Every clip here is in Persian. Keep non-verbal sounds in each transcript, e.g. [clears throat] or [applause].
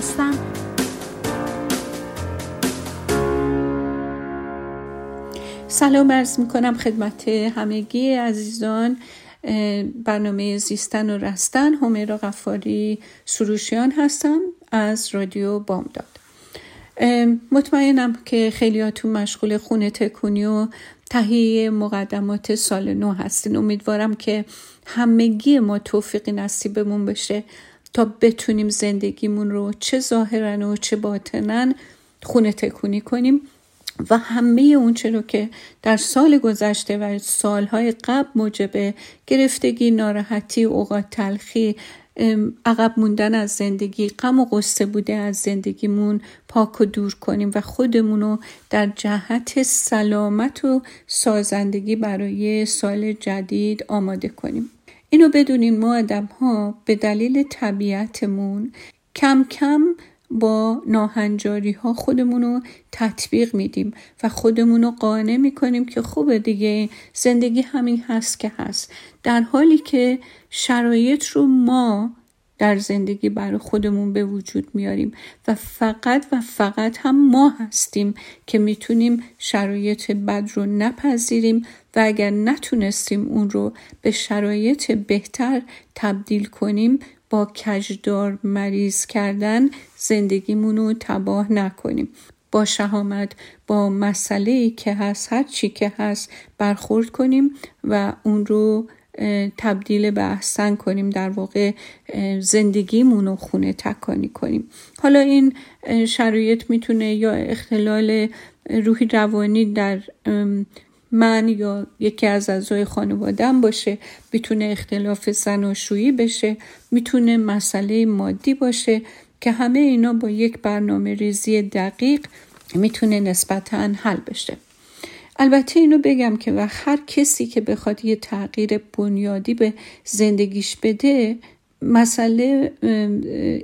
هستم. سلام عرض می کنم خدمت همگی عزیزان برنامه زیستن و رستن. همیرا غفاری سروشیان هستم از رادیو بامداد. مطمئنم که خیلیاتون مشغول خونه تکونی و تهیه مقدمات سال نو هستین. امیدوارم که همگی ما توفیقی نصیبمون بشه. تا بتونیم زندگیمون رو چه ظاهرا و چه باطنا خونه تکونی کنیم. و همه اون رو که در سال گذشته و سالهای قبل موجب گرفتگی ناراحتی اوقات تلخی عقب موندن از زندگی غم و قصه بوده از زندگیمون پاک و دور کنیم و خودمون رو در جهت سلامت و سازندگی برای سال جدید آماده کنیم. اینو بدونیم ما آدم ها به دلیل طبیعتمون کم کم با ناهنجاری ها خودمون رو تطبیق میدیم و خودمون رو قانع می‌کنیم که خوبه دیگه زندگی همین هست که هست. در حالی که شرایط رو ما در زندگی برای خودمون به وجود میاریم و فقط و فقط هم ما هستیم که می‌تونیم شرایط بد رو نپذیریم و اگر نتونستیم اون رو به شرایط بهتر تبدیل کنیم با کجدار مریض کردن زندگیمون رو تباه نکنیم. با شهامت با مسئله که هست هر چی که هست برخورد کنیم و اون رو تبدیل به احسن کنیم در واقع زندگیمون رو خونه تکانی کنیم. حالا این شرایط می‌تونه یا اختلال روحی روانی در من یا یکی از اعضای خانوادم باشه می‌تونه اختلاف زناشویی بشه می‌تونه مسئله مادی باشه که همه اینا با یک برنامه ریزی دقیق می‌تونه نسبتا حل بشه. البته اینو بگم که و هر کسی که بخواد یه تغییر بنیادی به زندگیش بده مسئله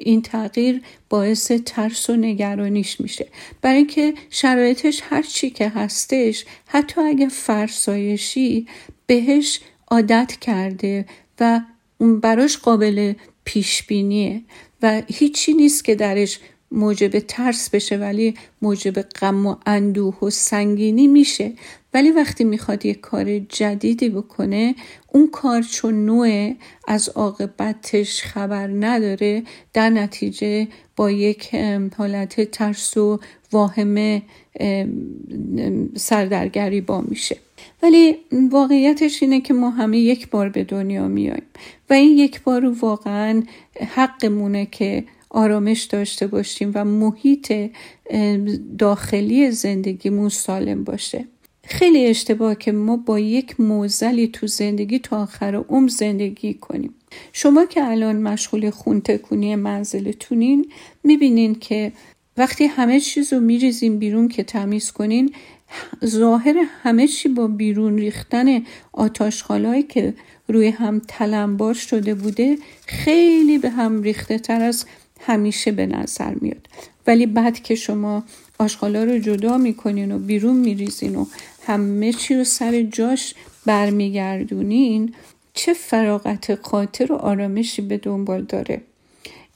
این تغییر باعث ترس و نگرانیش میشه. برای اینکه شرایطش هر چی که هستش حتی اگه فرسایشی بهش عادت کرده و براش قابل پیش بینیه و هیچی نیست که درش موجب ترس بشه ولی موجب غم و اندوه و سنگینی میشه. ولی وقتی می‌خواد یک کار جدیدی بکنه اون کار چون نوع از عاقبتش خبر نداره. در نتیجه با یک حالت ترس و واهمه سردرگری با میشه. ولی واقعیتش اینه که ما همه یک بار به دنیا میایم. و این یک بار واقعا حقمونه که آرامش داشته باشیم و محیط داخلی زندگیمون سالم باشه. خیلی اشتباه که ما با یک موزلی تو زندگی تا آخر عمر زندگی کنیم. شما که الان مشغول خون تکونی منزلتونین می‌بینین که وقتی همه چیز رو میریزیم بیرون که تمیز کنین ظاهر همه چی با بیرون ریختن آتاشخالایی که روی هم تلمبار شده بوده خیلی به هم ریخته تر از همیشه به نظر میاد. ولی بعد که شما آشغالا رو جدا می‌کنین و بیرون میریزین و همه چی رو سر جاش برمیگردونین چه فراغت خاطر و آرامشی به دنبال داره.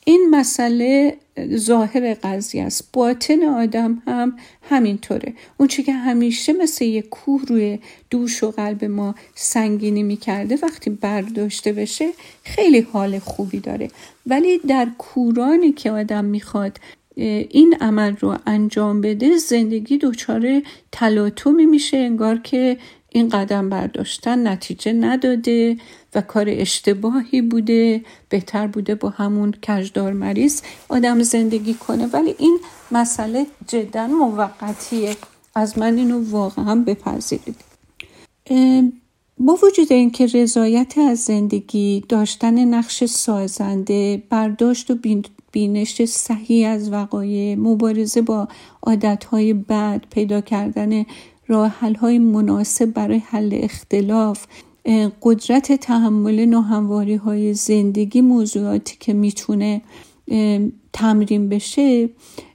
این مسئله ظاهر قضیه است. باطن آدم هم همینطوره. اون که همیشه مثل یه کوه روی دوش و قلب ما سنگینی می‌کرده وقتی برداشته بشه خیلی حال خوبی داره. ولی در کورانی که آدم می‌خواد این عمل رو انجام بده زندگی دچار تلاطمی میشه. انگار که این قدم برداشتن نتیجه نداده و کار اشتباهی بوده بهتر بوده با همون کجدار مریض آدم زندگی کنه. ولی این مسئله جدا موقتیه. از من اینو واقعا بپذیرید. با وجود اینکه رضایت از زندگی داشتن نقش سازنده برداشت و بینش صحیح از وقایع مبارزه با عادتهای بد پیدا کردن راه های مناسب برای حل اختلاف قدرت تحمل ناهمواری های زندگی موضوعاتی که می‌تونه تمرین بشه.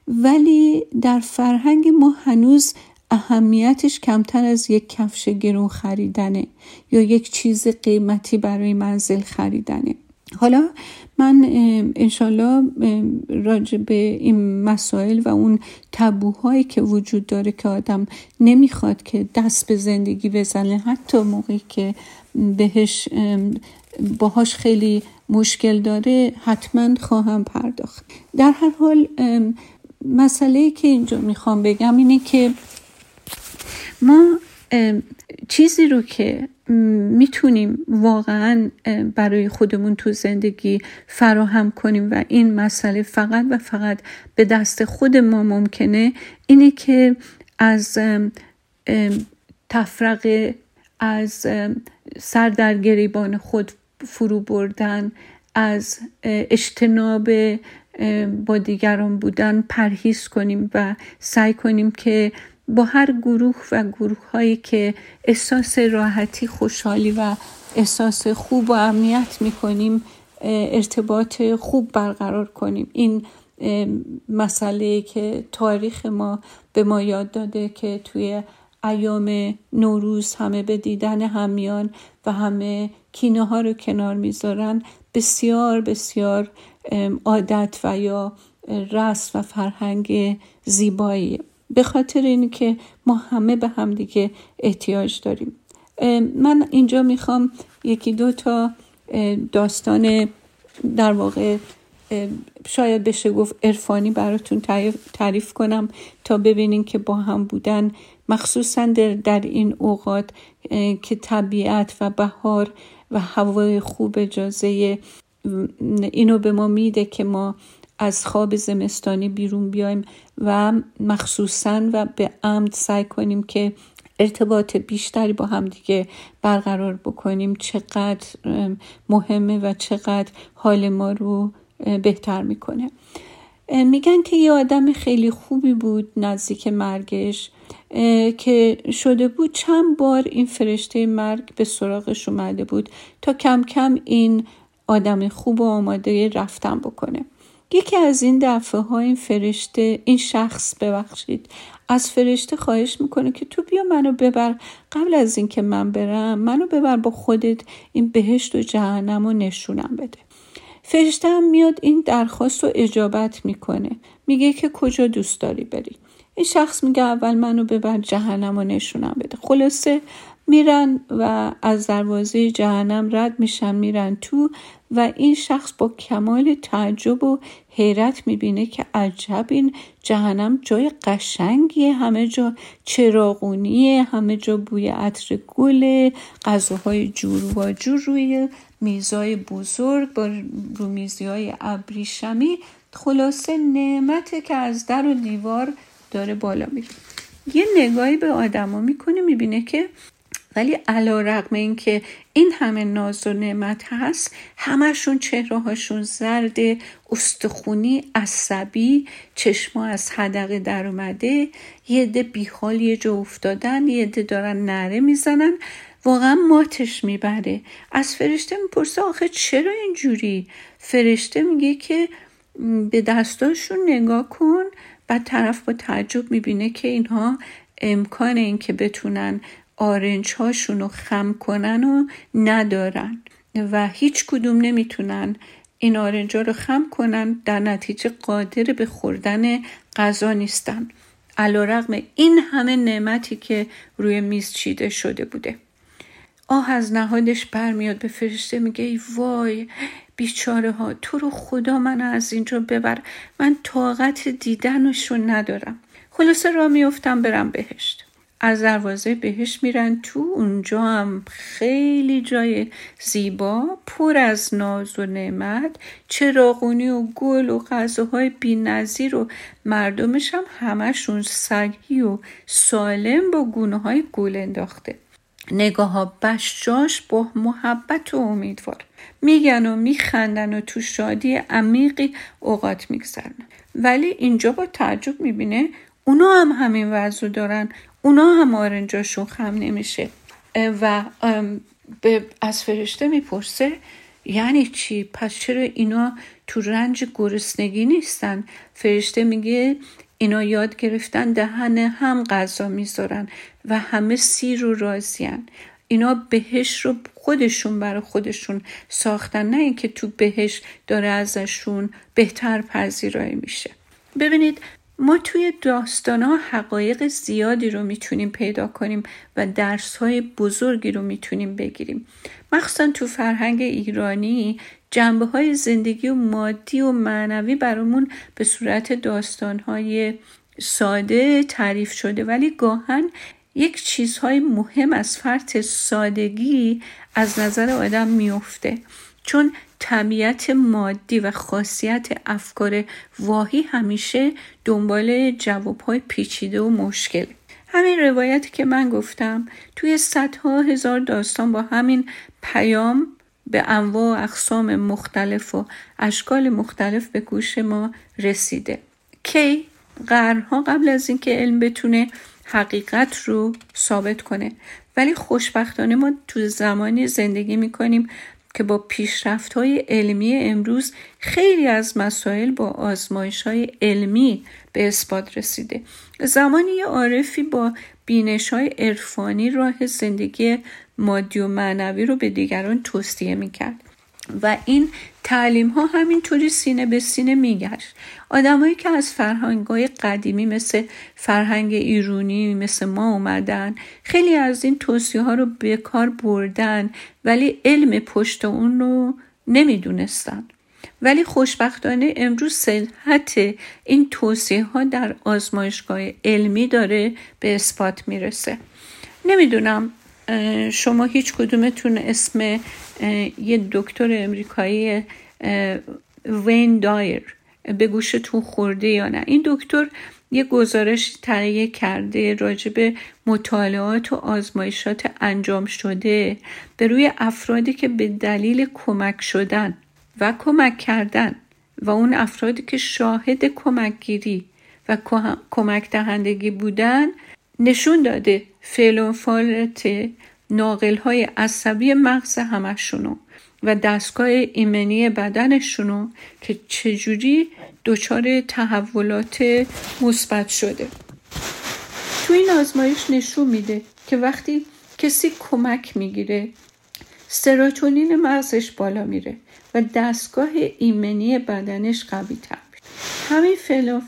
ولی در فرهنگ ما هنوز اهمیتش کمتر از یک کفش گرون خریدنه یا یک چیز قیمتی برای منزل خریدنه. حالا من انشالله راجع به این مسائل و اون تبوهایی که وجود داره که آدم نمی‌خواد که دست به زندگی بزنه. حتی موقعی که بهش باهاش خیلی مشکل داره حتما خواهم پرداخت. در هر حال مسئله که اینجا می‌خوام بگم اینه که ما چیزی رو که می‌تونیم واقعا برای خودمون تو زندگی فراهم کنیم و این مسئله فقط و فقط به دست خود ما ممکنه اینه که از تفرقه از سر در گریبان خود فرو بردن از اجتناب با دیگران بودن پرهیز کنیم و سعی کنیم که با هر گروه و گروه هایی که احساس راحتی خوشحالی و احساس خوب و امنیت می کنیم ارتباط خوب برقرار کنیم. این مسئله که تاریخ ما به ما یاد داده که توی ایام نوروز همه به دیدن همیان و همه کینه ها رو کنار می‌ذارن بسیار بسیار عادت و یا رسم و فرهنگ زیبایی. به خاطر اینکه ما همه به همدیگه احتیاج داریم. من اینجا می‌خوام یکی دو تا داستان در واقع شاید بشه گفت عرفانی براتون تعریف کنم تا ببینین که با هم بودن. مخصوصا در این اوقات که طبیعت و بهار و هوای خوب اجازه اینو به ما میده که ما از خواب زمستانی بیرون بیایم و مخصوصا و به عمد سعی کنیم که ارتباط بیشتری با هم دیگه برقرار بکنیم. چقدر مهمه و چقدر حال ما رو بهتر می‌کنه. میگن که یه آدم خیلی خوبی بود نزدیک مرگش که شده بود چند بار این فرشته مرگ به سراغش اومده بود تا کم کم این آدم خوب و آماده رفتن بکنه. یکی از این دفعه ها این فرشته این شخص ببخشید از فرشته خواهش می‌کنه که تو بیا منو ببر. قبل از اینکه من برم منو ببر با خودت این بهشت و جهنم رو نشونم بده. فرشته هم میاد این درخواست رو اجابت می‌کنه. میگه که کجا دوست داری بری. این شخص میگه اول منو ببر جهنم رو نشونم بده. خلاصه میرن و از دروازه جهنم رد میشن میرن تو و این شخص با کمال تعجب و حیرت می‌بینه که عجب این جهنم جای قشنگیه همه جا چراغونیه همه جا بوی عطر گل غذاهای جور و جور روی میزای بزرگ با رومیزی های ابریشمی. خلاصه نعمته که از در و دیوار داره بالا میره. یه نگاهی به آدما می‌کنه می‌بینه که ولی علا رقم این که این همه ناز و نعمت هست همشون چهره هاشون زرد استخونی عصبی چشما از حدقه در اومده یه عده بیحال یه جا افتادن یه عده دارن نره می‌زنن واقعا ماتش می‌بره. از فرشته می‌پرسه آخه چرا اینجوری؟ فرشته میگه که به دستاشون نگاه کن بعد طرف با تعجب می‌بینه که اینها امکان این که بتونن آرنج هاشون رو خم کنن و ندارن و هیچ کدوم نمی‌تونن این آرنج ها رو خم کنن در نتیجه قادر به خوردن غذا نیستن. علا رقم این همه نعمتی که روی میز چیده شده بوده. آه از نهادش برمیاد به فرشته میگه ای وای بیچاره ها تو رو خدا من از اینجا ببر من طاقت دیدنشون ندارم. خلاصه را میفتم برم بهشت. از دروازه بهش میرن تو. اونجا هم خیلی جای زیبا پر از ناز و نعمت. چراغونی و گل و غذاهای بینظیر و مردمش هم همشون سگی و سالم با گونه های گل انداخته. نگاه ها بشجاش با محبت و امیدوار. میگن و میخندن و تو شادی عمیقی اوقات میگذرن. ولی اینجا با تعجب می‌بینه اونا هم همین وضع دارن. اونا هم آرنجاشون خم نمیشه. و به از فرشته می‌پرسه یعنی چی؟ پس چرا اینا تو رنج گرسنگی نیستن؟ فرشته میگه اینا یاد گرفتن دهن هم غذا می‌ذارن و همه سیر و راضیان اینا بهش رو خودشون برای خودشون ساختن نه اینکه تو بهش داره ازشون بهتر پذیرایی میشه. ببینید ما توی داستان ها حقایق زیادی رو می‌تونیم پیدا کنیم و درس های بزرگی رو می‌تونیم بگیریم. مخصوصا تو فرهنگ ایرانی جنبه های زندگی و مادی و معنوی برامون به صورت داستان های ساده تعریف شده ولی گاهن یک چیزهای مهم از فرط سادگی از نظر آدم میفته چون طبیعت مادی و خاصیت افکار واهی همیشه دنبال جوابهای پیچیده و مشکل. همین روایتی که من گفتم توی صدها هزار داستان با همین پیام به انواع و اقسام مختلف و اشکال مختلف به گوش ما رسیده. کی قرنها قبل از اینکه علم بتونه حقیقت رو ثابت کنه. ولی خوشبختانه ما تو زمانی زندگی می‌کنیم که با پیشرفت های علمی امروز خیلی از مسائل با آزمایش های علمی به اثبات رسیده. زمانی یه عارفی با بینش های عرفانی راه زندگی مادی و معنوی رو به دیگران توصیه می‌کرد. و این تعلیم ها همینطوری سینه به سینه میگشت. آدمایی که از فرهنگ های قدیمی مثل فرهنگ ایرونی مثل ما اومدن خیلی از این توصیه ها رو به کار بردن ولی علم پشت اون رو نمی‌دونستن. ولی خوشبختانه امروز صحت این توصیه ها در آزمایشگاه علمی داره به اثبات می‌رسه. نمی‌دونم شما هیچ کدومتون اسم یه دکتر امریکایی وین دایر به گوشتون خورده یا نه. این دکتر یه گزارش تهیه کرده راجب مطالعات و آزمایشات انجام شده به روی افرادی که به دلیل کمک شدن و کمک کردن و اون افرادی که شاهد کمکگیری و کمک دهندگی بودن نشون داده فعل و ناقل های عصبی مغز همشونو و دستگاه ایمنی بدنشونو که چجوری دچار تحولات مثبت شده. تو این آزمایش نشون میده که وقتی کسی کمک می‌گیره سروتونین مغزش بالا میره و دستگاه ایمنی بدنش قوی تر همین فعل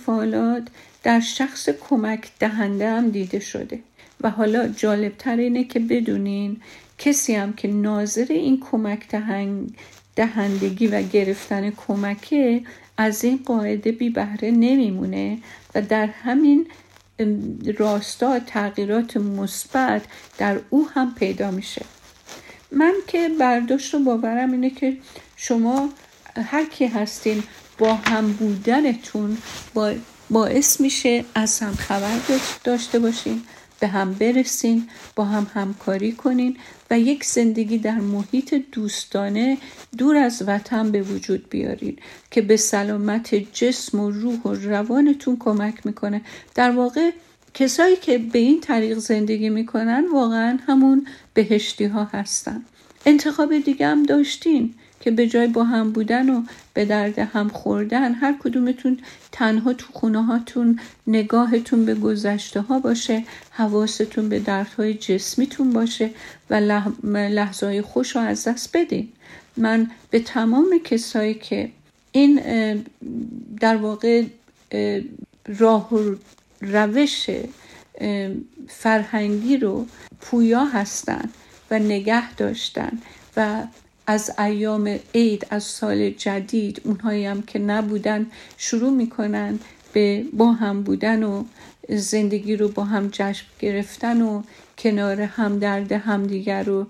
در شخص کمک دهنده هم دیده شده. و حالا جالبتر اینه که بدونین کسی هم که ناظر این کمک دهندگی و گرفتن کمکه از این قاعده بی بهره نمیمونه و در همین راستا تغییرات مثبت در او هم پیدا میشه. من که برداشت و باورم اینه که شما هر کی هستین با هم بودنتون با باعث میشه از هم خبر داشته باشین. به هم برسین با هم همکاری کنین و یک زندگی در محیط دوستانه دور از وطن به وجود بیارین که به سلامت جسم و روح و روانتون کمک می‌کنه. در واقع کسایی که به این طریق زندگی می‌کنن واقعا همون بهشتی ها هستن. انتخاب دیگه هم داشتین؟ که به جای با هم بودن و به درد هم خوردن هر کدومتون تنها تو خونه هاتون نگاهتون به گذشته ها باشه حواستون به دردهای جسمیتون باشه و لحظه های خوش رو از دست بدین. من به تمام کسایی که این در واقع راه و روش فرهنگی رو پویا هستن و نگه داشتن و از ایام عید از سال جدید اونهایی هم که نبودن شروع می‌کنن به با هم بودن و زندگی رو با هم جشن گرفتن و کنار هم درد همدیگر رو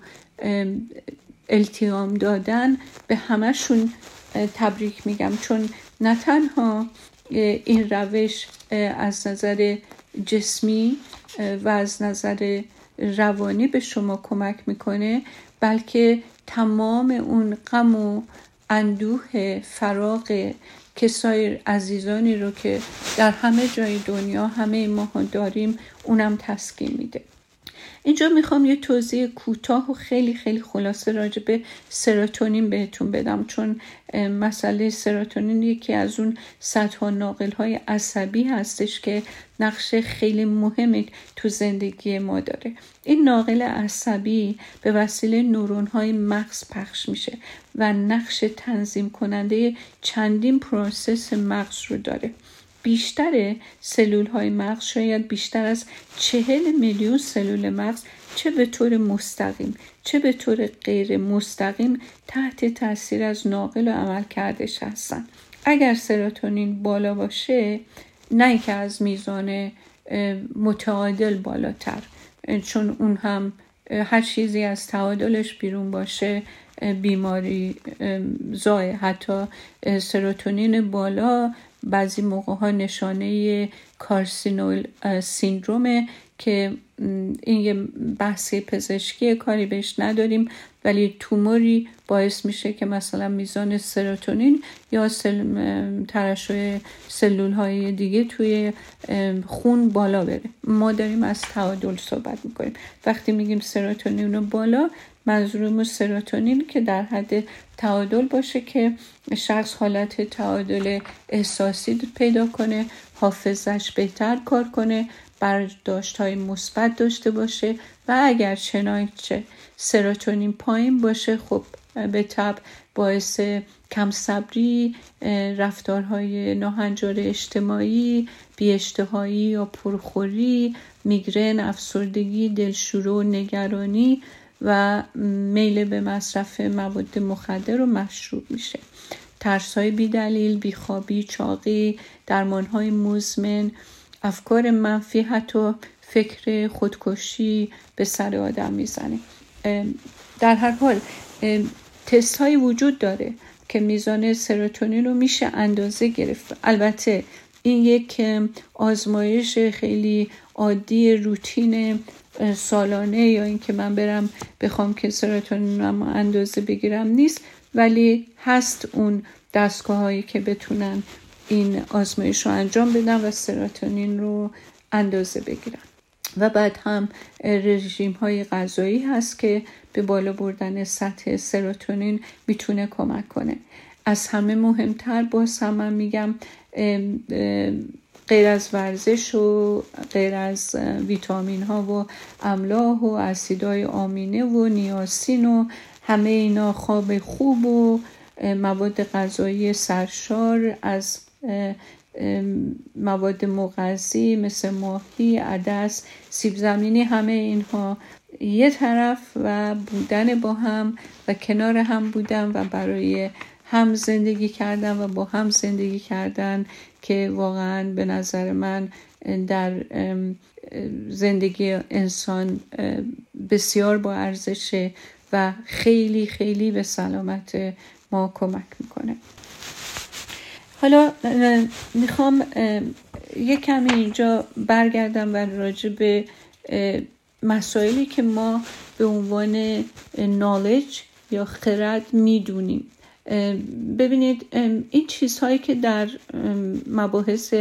التیام دادن. به همشون تبریک میگم. چون نه تنها این روش از نظر جسمی و از نظر روانی به شما کمک می‌کنه بلکه تمام اون غم و اندوه فراغ کسای عزیزانی رو که در همه جای دنیا همه ما داریم اونم تسکین میده. اینجا می‌خوام یه توضیح کوتاه و خیلی خیلی خلاصه راجع به سروتونین بهتون بدم چون مسئله سروتونین یکی از اون سطح ناقل های عصبی هستش که نقش خیلی مهمی تو زندگی ما داره. این ناقل عصبی به وسیله نورون های مغز پخش میشه و نقش تنظیم کننده چندین process مغز رو داره. بیشتر سلول های مغز شاید بیشتر از چهل میلیون سلول مغز چه به طور مستقیم چه به طور غیر مستقیم تحت تاثیر از ناقل و عمل کردش هستن. اگر سروتونین بالا باشه نه که از میزان متعادل بالاتر چون اون هم هر چیزی از تعادلش بیرون باشه بیماری زای حتی سروتونین بالا بعضی موقع ها نشانه کارسینول سیندرومه که این یه بحثی پزشکی کاری بهش نداریم ولی توموری باعث میشه که مثلا میزان سروتونین یا سل... ترشح سلول های دیگه توی خون بالا بره. ما داریم از تعادل صحبت می‌کنیم. وقتی میگیم سروتونین بالا منظورمون سروتونین که در حد تعادل باشه که شخص حالت تعادل احساسی پیدا کنه حافظش بهتر کار کنه برداشت های مثبت داشته باشه و اگر چنانچه سروتونین پایین باشه خب به تب باعث کم صبری رفتارهای ناهنجار اجتماعی بیاشتهایی یا پرخوری میگرن افسردگی دلشورو نگرانی و میل به مصرف مواد مخدر و مشروب میشه. ترس های بیدلیل بیخوابی چاقی درمان های مزمن افکار منفی حتی فکر خودکشی به سر آدم می‌زنه. در هر حال تست های وجود داره که میزان سروتونین رو میشه اندازه گرفت. البته این یک آزمایش خیلی عادی روتین سالانه یا اینکه من برم بخوام که سروتونینم اندازه بگیرم نیست ولی هست اون دستگاه هایی که بتونن این آزمایش رو انجام بدن و سروتونین رو اندازه بگیرن. و بعد هم رژیم های غذایی هست که به بالا بردن سطح سروتونین می‌تونه کمک کنه. از همه مهمتر باز هم من میگم غیر از ورزش و غیر از ویتامین ها و املاح و اسیدهای آمینه و نیاسین و همه اینا خواب خوب و مواد غذایی سرشار از مواد مغذی مثل ماهی، عدس، سیب زمینی همه اینها. یه طرف و بودن با هم و کنار هم بودن و برای هم زندگی کردن و با هم زندگی کردن که واقعا به نظر من در زندگی انسان بسیار با ارزشه و خیلی خیلی به سلامت ما کمک می‌کنه. حالا می‌خوام یک کمی اینجا برگردم و راجع به مسائلی که ما به عنوان نالج یا خرد می‌دونیم. ببینید این چیزهایی که در مباحث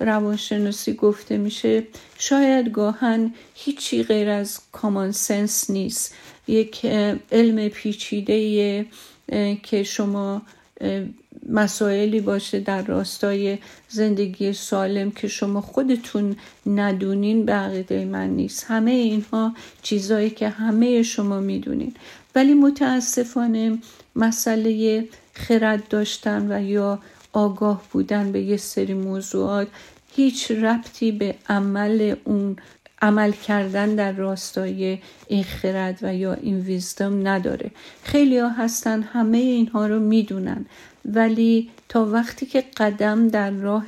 روانشناسی گفته میشه شاید گاهن هیچی غیر از کامان سنس نیست. یک علم پیچیده که شما مسائلی باشه در راستای زندگی سالم که شما خودتون ندونین به عقیده من نیست. همه اینها چیزهایی که همه شما می‌دونین. ولی متاسفانه مسئله خرد داشتن و یا آگاه بودن به یه سری موضوعات هیچ ربطی به عمل اون عمل کردن در راستای این خرد و یا این ویزدم نداره. خیلی ها هستن همه اینها رو می‌دونن. ولی تا وقتی که قدم در راه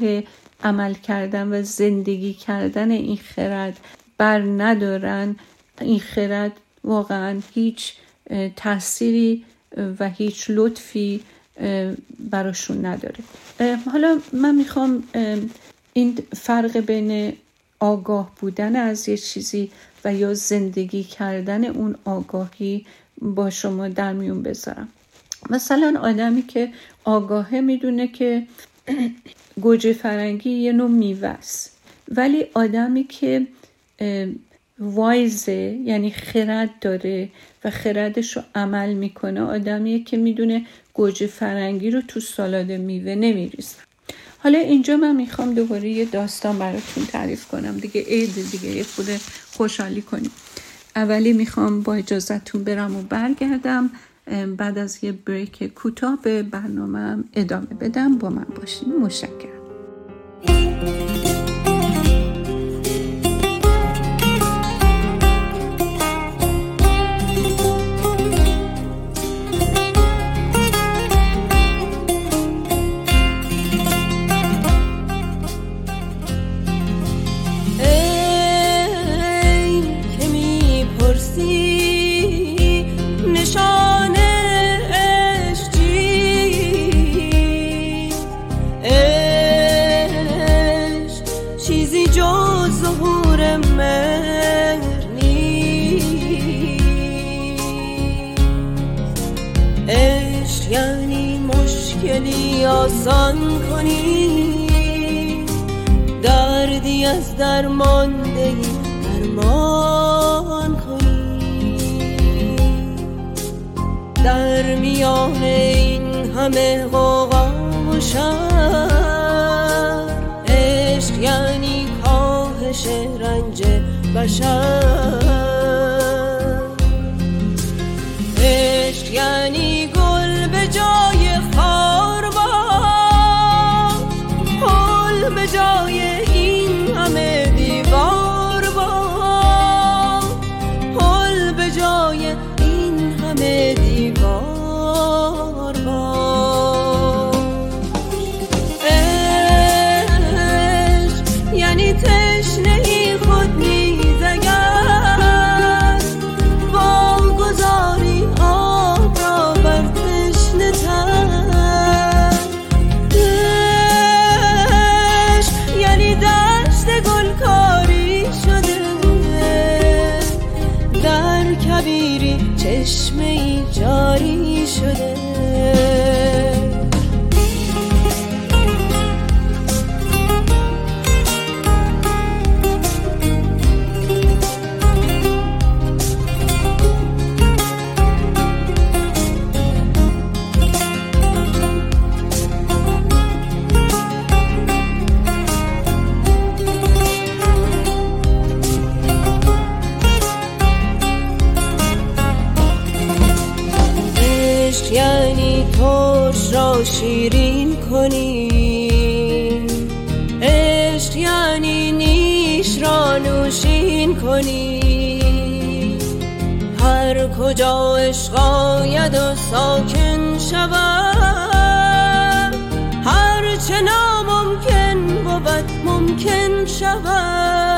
عمل کردن و زندگی کردن این خرد بر ندارن این خرد واقعا هیچ تأثیری و هیچ لطفی براشون نداره. حالا من می‌خوام این فرق بین آگاه بودن از یه چیزی و یا زندگی کردن اون آگاهی با شما در میون بذارم. مثلا آدمی که آگاهه می‌دونه که [clears throat] گوجه فرنگی یه نوع میوه ولی آدمی که وایزه یعنی خرد داره و خردش رو عمل می‌کنه. آدمیه که می‌دونه گوجه فرنگی رو تو سالاد میوه نمیریزن حالا اینجا من می‌خوام دوباره یه داستان براتون تعریف کنم. دیگه عید دیگه یه خود خوشحالی کنیم. اولی می‌خوام با اجازتون برم و برگردم. بعد از یه بریک کوتاه به برنامه ادامه بدم. با من باشین. مشکرم آسان کنی. دردی از درمانده درمان کنی. در میان این همه غوغا و عشق یعنی کاهش رنج بشر. یعنی کجا عشق آید و ساکن شود؟ هر چه ناممکن بود ممکن شود.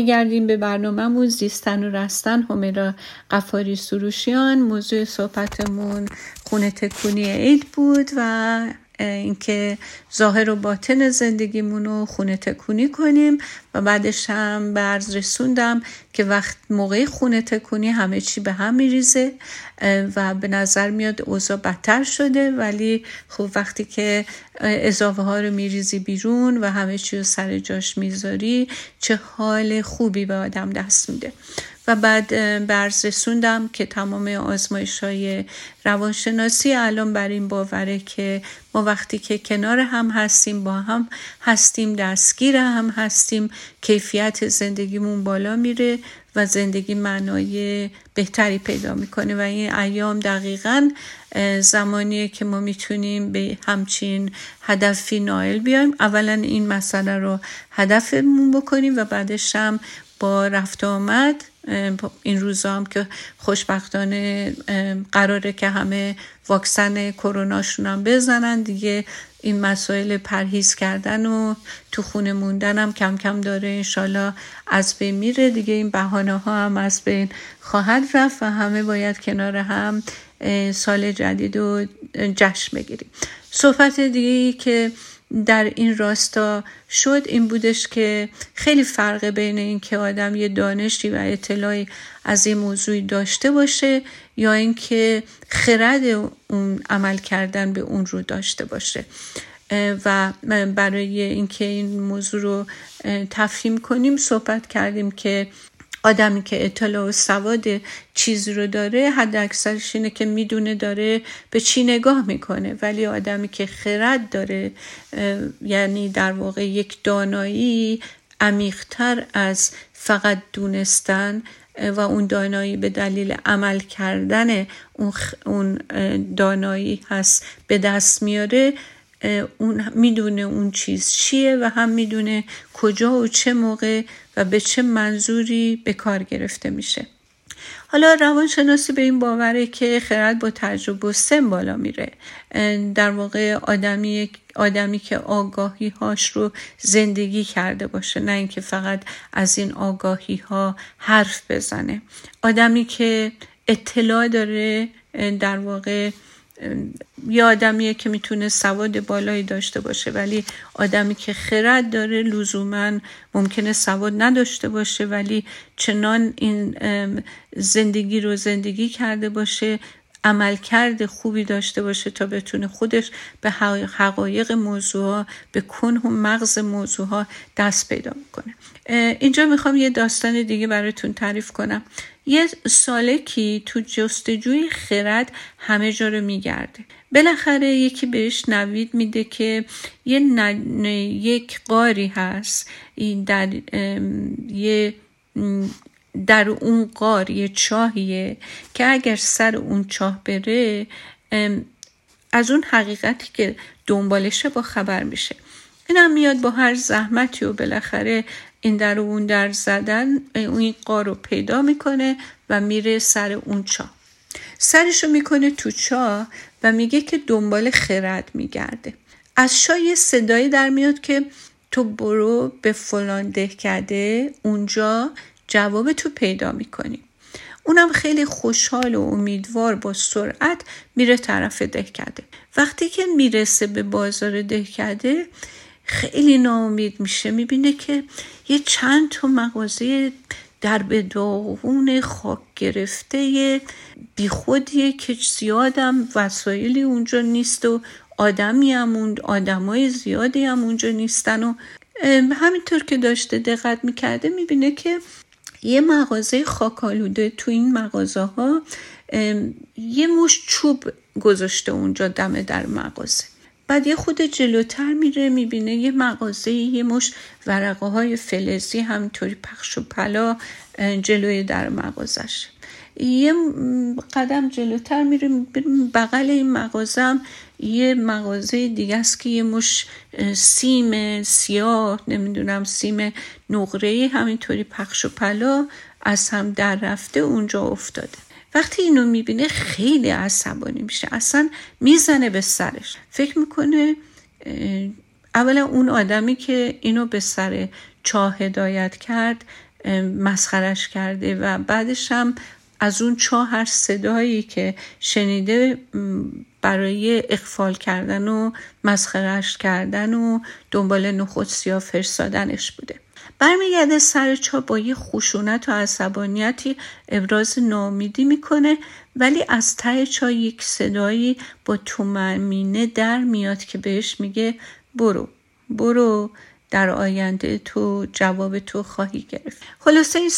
برمیگردیم به برنامهمون زیستن و رستن. همیرا قفاری سروشیان. موضوع صحبتمون خونه تکونی عید بود و اینکه ظاهر و باطن زندگیمون رو خونه تکونی کنیم و بعدش هم برز رسوندم که وقت موقع خونه تکونی همه چی به هم میریزه و به نظر میاد اوضاع بدتر شده ولی خب وقتی که اضافه ها رو میریزی بیرون و همه چی رو سر جاش می‌ذاری چه حال خوبی به آدم دست میده. و بعد برز رسوندم که تمام آزمایش های روانشناسی الان بر این باوره که ما وقتی که کنار هم هستیم با هم هستیم دستگیر هم هستیم کیفیت زندگیمون بالا میره و زندگی معنای بهتری پیدا می‌کنه و این ایام دقیقا زمانیه که ما می‌تونیم به همچین هدفی نایل بیایم. اولا این مسئله رو هدفمون بکنیم و بعدش هم با رفت آمد این روزا هم که خوشبختانه قراره که همه واکسن کروناشون هم بزنن دیگه. این مسائل پرهیز کردن و تو خونه موندن هم کم کم داره انشالله از بین میره دیگه. این بحانه ها هم از بین خواهد رفت و همه باید کنار هم سال جدید و جشن بگیریم. صحبت دیگه که در این راستا شد این بودش که خیلی فرق بین این که آدم یه دانشی و اطلاعی از این موضوعی داشته باشه یا اینکه خرد اون عمل کردن به اون رو داشته باشه. و برای اینکه این موضوع رو تفهیم کنیم صحبت کردیم که آدمی که اطلاع و سواد چیزی رو داره حد اکثرش اینه که می‌دونه داره به چی نگاه می‌کنه. ولی آدمی که خرد داره یعنی در واقع یک دانایی عمیقتر از فقط دونستن و اون دانایی به دلیل عمل کردن اون دانایی هست به دست میاره اون می‌دونه اون چیز چیه و هم می‌دونه کجا و چه موقع و به چه منظوری به کار گرفته میشه. حالا روانشناسی به این باوره که خرد با تجربه و سن بالا میره. در واقع آدمی آدمی که آگاهی هاش رو زندگی کرده باشه نه اینکه فقط از این آگاهی ها حرف بزنه. آدمی که اطلاع داره در واقع یه آدمیه که می‌تونه سواد بالایی داشته باشه ولی آدمی که خرد داره لزوما ممکنه سواد نداشته باشه ولی چنان این زندگی رو زندگی کرده باشه عملکرد خوبی داشته باشه تا بتونه خودش به حقایق موضوع به کنه و مغز موضوع دست پیدا می‌کنه اینجا می‌خوام یه داستان دیگه براتون تعریف کنم. یه سالکی تو جستجوی خرد همه جا رو میگرده. بالاخره یکی بهش نوید میده که یه یک قاری هست. این در یه در اون قار یه چاهیه که اگر سر اون چاه بره از اون حقیقتی که دنبالشه با خبر میشه. اینم میاد با هر زحمتی و بالاخره این در و اون در زدن اون قار رو پیدا می‌کنه و میره سر اون چاه سرشو می‌کنه تو چاه و میگه که دنبال خرد میگرده. از شاه یه صدایی در میاد که تو برو به فلان ده کرده اونجا جواب تو پیدا می‌کنی. اونم خیلی خوشحال و امیدوار با سرعت میره طرف کرده وقتی که می‌رسه به بازار کرده خیلی ناامید میشه. می‌بینه که یه چند تا مغازه در به داغون خاک گرفته بیخودیه که زیادم وسایلی اونجا نیست و آدمی هم اون آدمای زیادی هم اونجا نیستن و همینطور که داشته دقت می‌کرده می‌بینه که یه مغازه خاکالوده تو این مغازه ها یه مش چوب گذاشته اونجا دم در مغازه. بعد یه خود جلوتر میره می‌بینه یه مغازه یه مش ورقه های فلزی همینطوری پخش و پلا جلوی در مغازش. یه قدم جلوتر میره بغل این مغازه هم یه مغازه دیگه است که یه مش سیم سیاه نمی‌دونم سیم نقره همینطوری پخش و پلا از هم در رفته اونجا افتاده. وقتی اینو می‌بینه خیلی عصبانی میشه اصلا می‌زنه به سرش. فکر می‌کنه اولا اون آدمی که اینو به سر چاه هدایت کرد مسخرش کرده و بعدش هم از اون چاه هر صدایی که شنیده برای اخفال کردن و مسخرش کردن و دنبال نخود سیاه فرستادنش بوده. برمیگرده سر چا با یه خشونت و عصبانیتی ابراز نامیدی می‌کنه ولی از ته چا یک صدایی با تومنینه در میاد که بهش میگه برو برو در آینده تو جواب تو خواهی گرفت. خلاصه این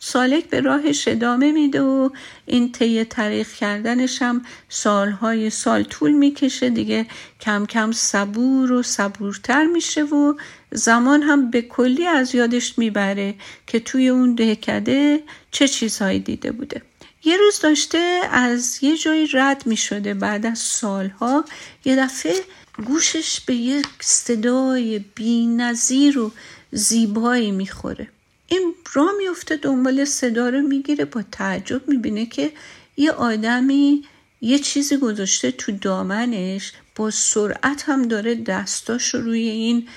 سالک به راهش ادامه میده و این طی طریق کردنش هم سالهای سال طول می‌کشه. دیگه کم کم صبور و صبورتر میشه و زمان هم به کلی از یادش می‌بره که توی اون دهکده چه چیزهایی دیده بوده. یه روز داشته از یه جایی رد می شده بعد از سالها. یه دفعه گوشش به یک صدای بی نظیر و زیبایی می‌خوره. این را میفته دنبال صدا رو می‌گیره با تعجب می‌بینه که یه آدمی یه چیزی گذاشته تو دامنش. با سرعت هم داره دستاش رو روی این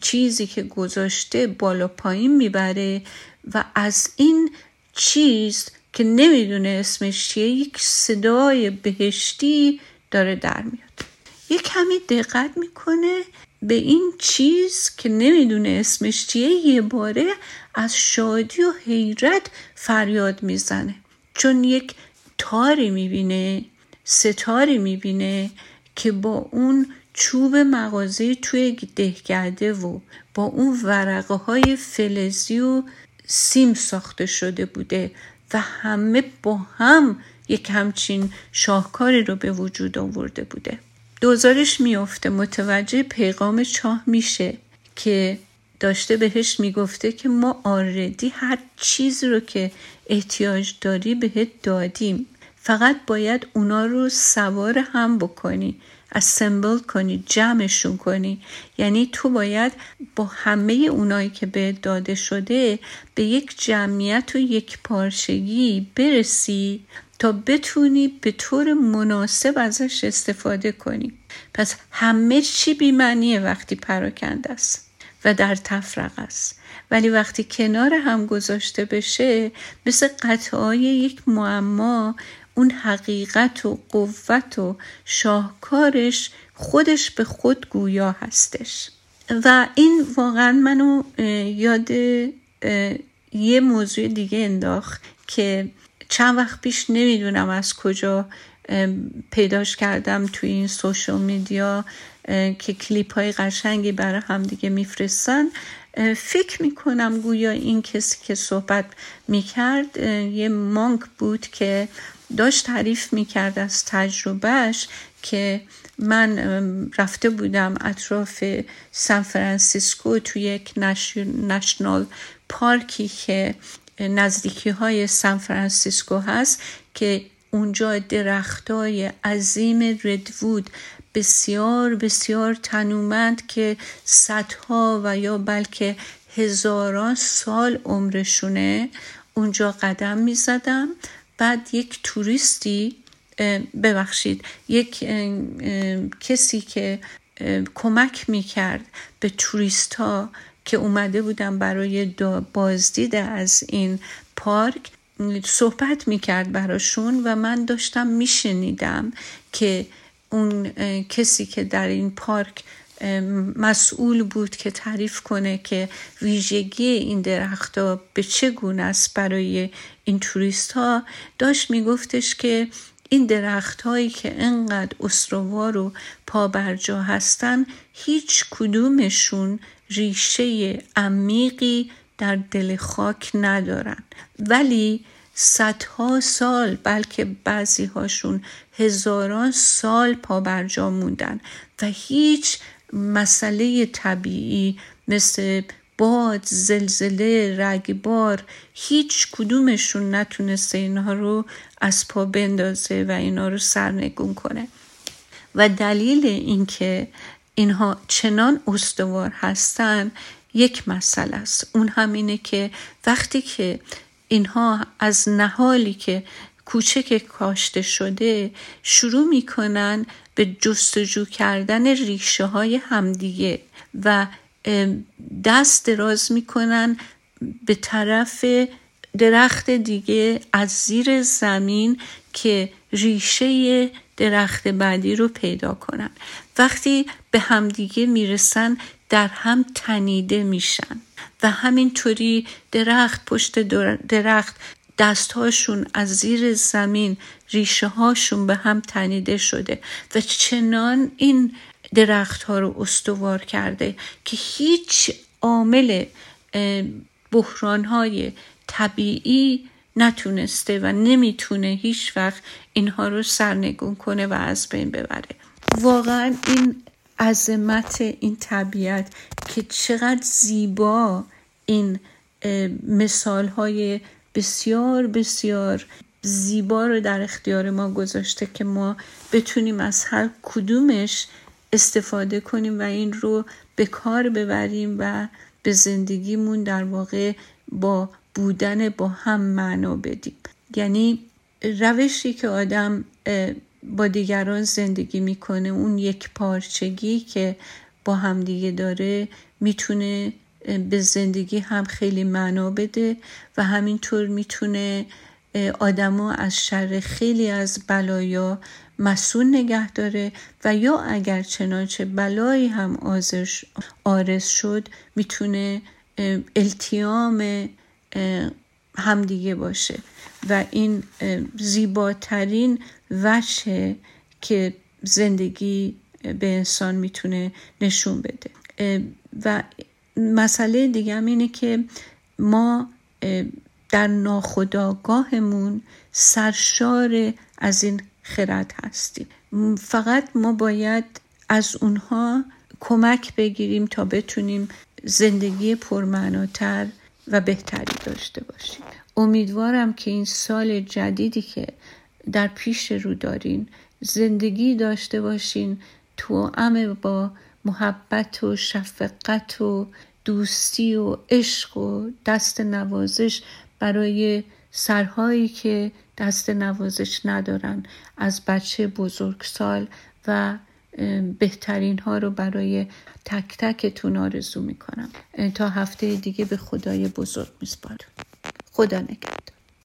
چیزی که گذاشته بالا پایین می‌بره و از این چیز که نمی‌دونه اسمش چیه یک صدای بهشتی داره در میاد. یه کمی دقت می‌کنه به این چیز که نمی‌دونه اسمش چیه یه باره از شادی و حیرت فریاد می‌زنه. چون یک تاری می‌بینه ستاری می‌بینه که با اون چوب مغازه توی دهکده و با اون ورقه های فلزی و سیم ساخته شده بوده و همه با هم یک همچین شاهکاری رو به وجود آورده بوده. دوزارش میافته. متوجه پیغام چاه میشه که داشته بهش می‌گفته که ما آردی هر چیزی رو که احتیاج داری بهت دادیم. فقط باید اونا رو سوار هم بکنی. اسمبل کنی جمعشون کنی. یعنی تو باید با همه اونایی که به داده شده به یک جمعیت و یک پارچگی برسی تا بتونی به طور مناسب ازش استفاده کنی. پس همه چی بیمعنیه وقتی پراکنده است و در تفرق است. ولی وقتی کنار هم گذاشته بشه مثل قطعای یک معما اون حقیقت و قوت و شاهکارش خودش به خود گویا هستش. و این واقعا منو یاد یه موضوع دیگه انداخت که چند وقت پیش نمی‌دونم از کجا پیداش کردم توی این سوشال میدیا که کلیپ های قشنگی برای همدیگه میفرستن. فکر می‌کنم گویا این کسی که صحبت می‌کرد یه monk بود که داشت تعریف می‌کرد از تجربهش که من رفته بودم اطراف سان فرانسیسکو توی یک national park ی که نزدیکی های سان فرانسیسکو هست که اونجا درختای عظیم redwood بسیار بسیار تنومند که صدها و یا بلکه هزاران سال عمرشونه اونجا قدم می زدم بعد یک توریستی ببخشید یک کسی که کمک می کرد به توریست ها که اومده بودن برای بازدید از این پارک صحبت می‌کرد براشون و من داشتم میشنیدم که اون کسی که در این پارک مسئول بود که تعریف کنه که ویژگی این درختها به چه گونه است برای این توریست ها داشت میگفتش که این درخت هایی که انقدر استروار و پابرجا هستن هیچ کدومشون ریشه عمیقی در دل خاک ندارن. ولی صدها سال بلکه بعضی هاشون هزاران سال پابرجا موندن و هیچ مسئله طبیعی مثل باد زلزله رگبار هیچ کدومشون نتونسته اینها رو از پا بندازه و اینا رو سرنگون کنه. و دلیل اینکه اینها چنان استوار هستن یک مسئله است. اون همینه که وقتی که اینها از نهالی که کوچک کاشته شده شروع می‌کنن به جستجو کردن ریشه های همدیگه و دست دراز می‌کنن به طرف درخت دیگه از زیر زمین که ریشه درخت بعدی رو پیدا کنن. وقتی به همدیگه می‌رسن در هم تنیده میشن و همینطوری درخت پشت درخت دستهاشون از زیر زمین ریشه هاشون به هم تنیده شده و چنان این درخت ها رو استوار کرده که هیچ عامل بحران های طبیعی نتونسته و نمی‌تونه هیچ وقت اینها رو سرنگون کنه و از بین ببره. واقعا این عظمت این طبیعت که چقدر زیبا این مثال های بسیار بسیار زیبا رو در اختیار ما گذاشته که ما بتونیم از هر کدومش استفاده کنیم و این رو به کار ببریم و به زندگیمون در واقع با بودن با هم معنا بدیم. یعنی روشی که آدم با دیگران زندگی می‌کنه اون یک پارچگی که با همدیگه داره می‌تونه به زندگی هم خیلی معنا بده و همینطور می‌تونه آدما از شر خیلی از بلایا مسئول نگه داره و یا اگر چنانچه بلایی هم آزش آرز شد می‌تونه التیام همدیگه باشه. و این زیباترین وجه که زندگی به انسان می‌تونه نشون بده. و مسئله دیگه هم اینه که ما در ناخداگاهمون سرشار از این خرد هستیم. فقط ما باید از اونها کمک بگیریم تا بتونیم زندگی پرمعناتر و بهتری داشته باشیم. امیدوارم که این سال جدیدی که در پیش رو دارین زندگی داشته باشین تو با محبت و شفقت و دوستی و عشق و دست نوازش برای سرهایی که دست نوازش ندارن. از بچه بزرگسال و بهترین ها رو برای تک تکتون آرزو می‌کنم. تا هفته دیگه به خدای بزرگ میسپارم. خدا نگهدار.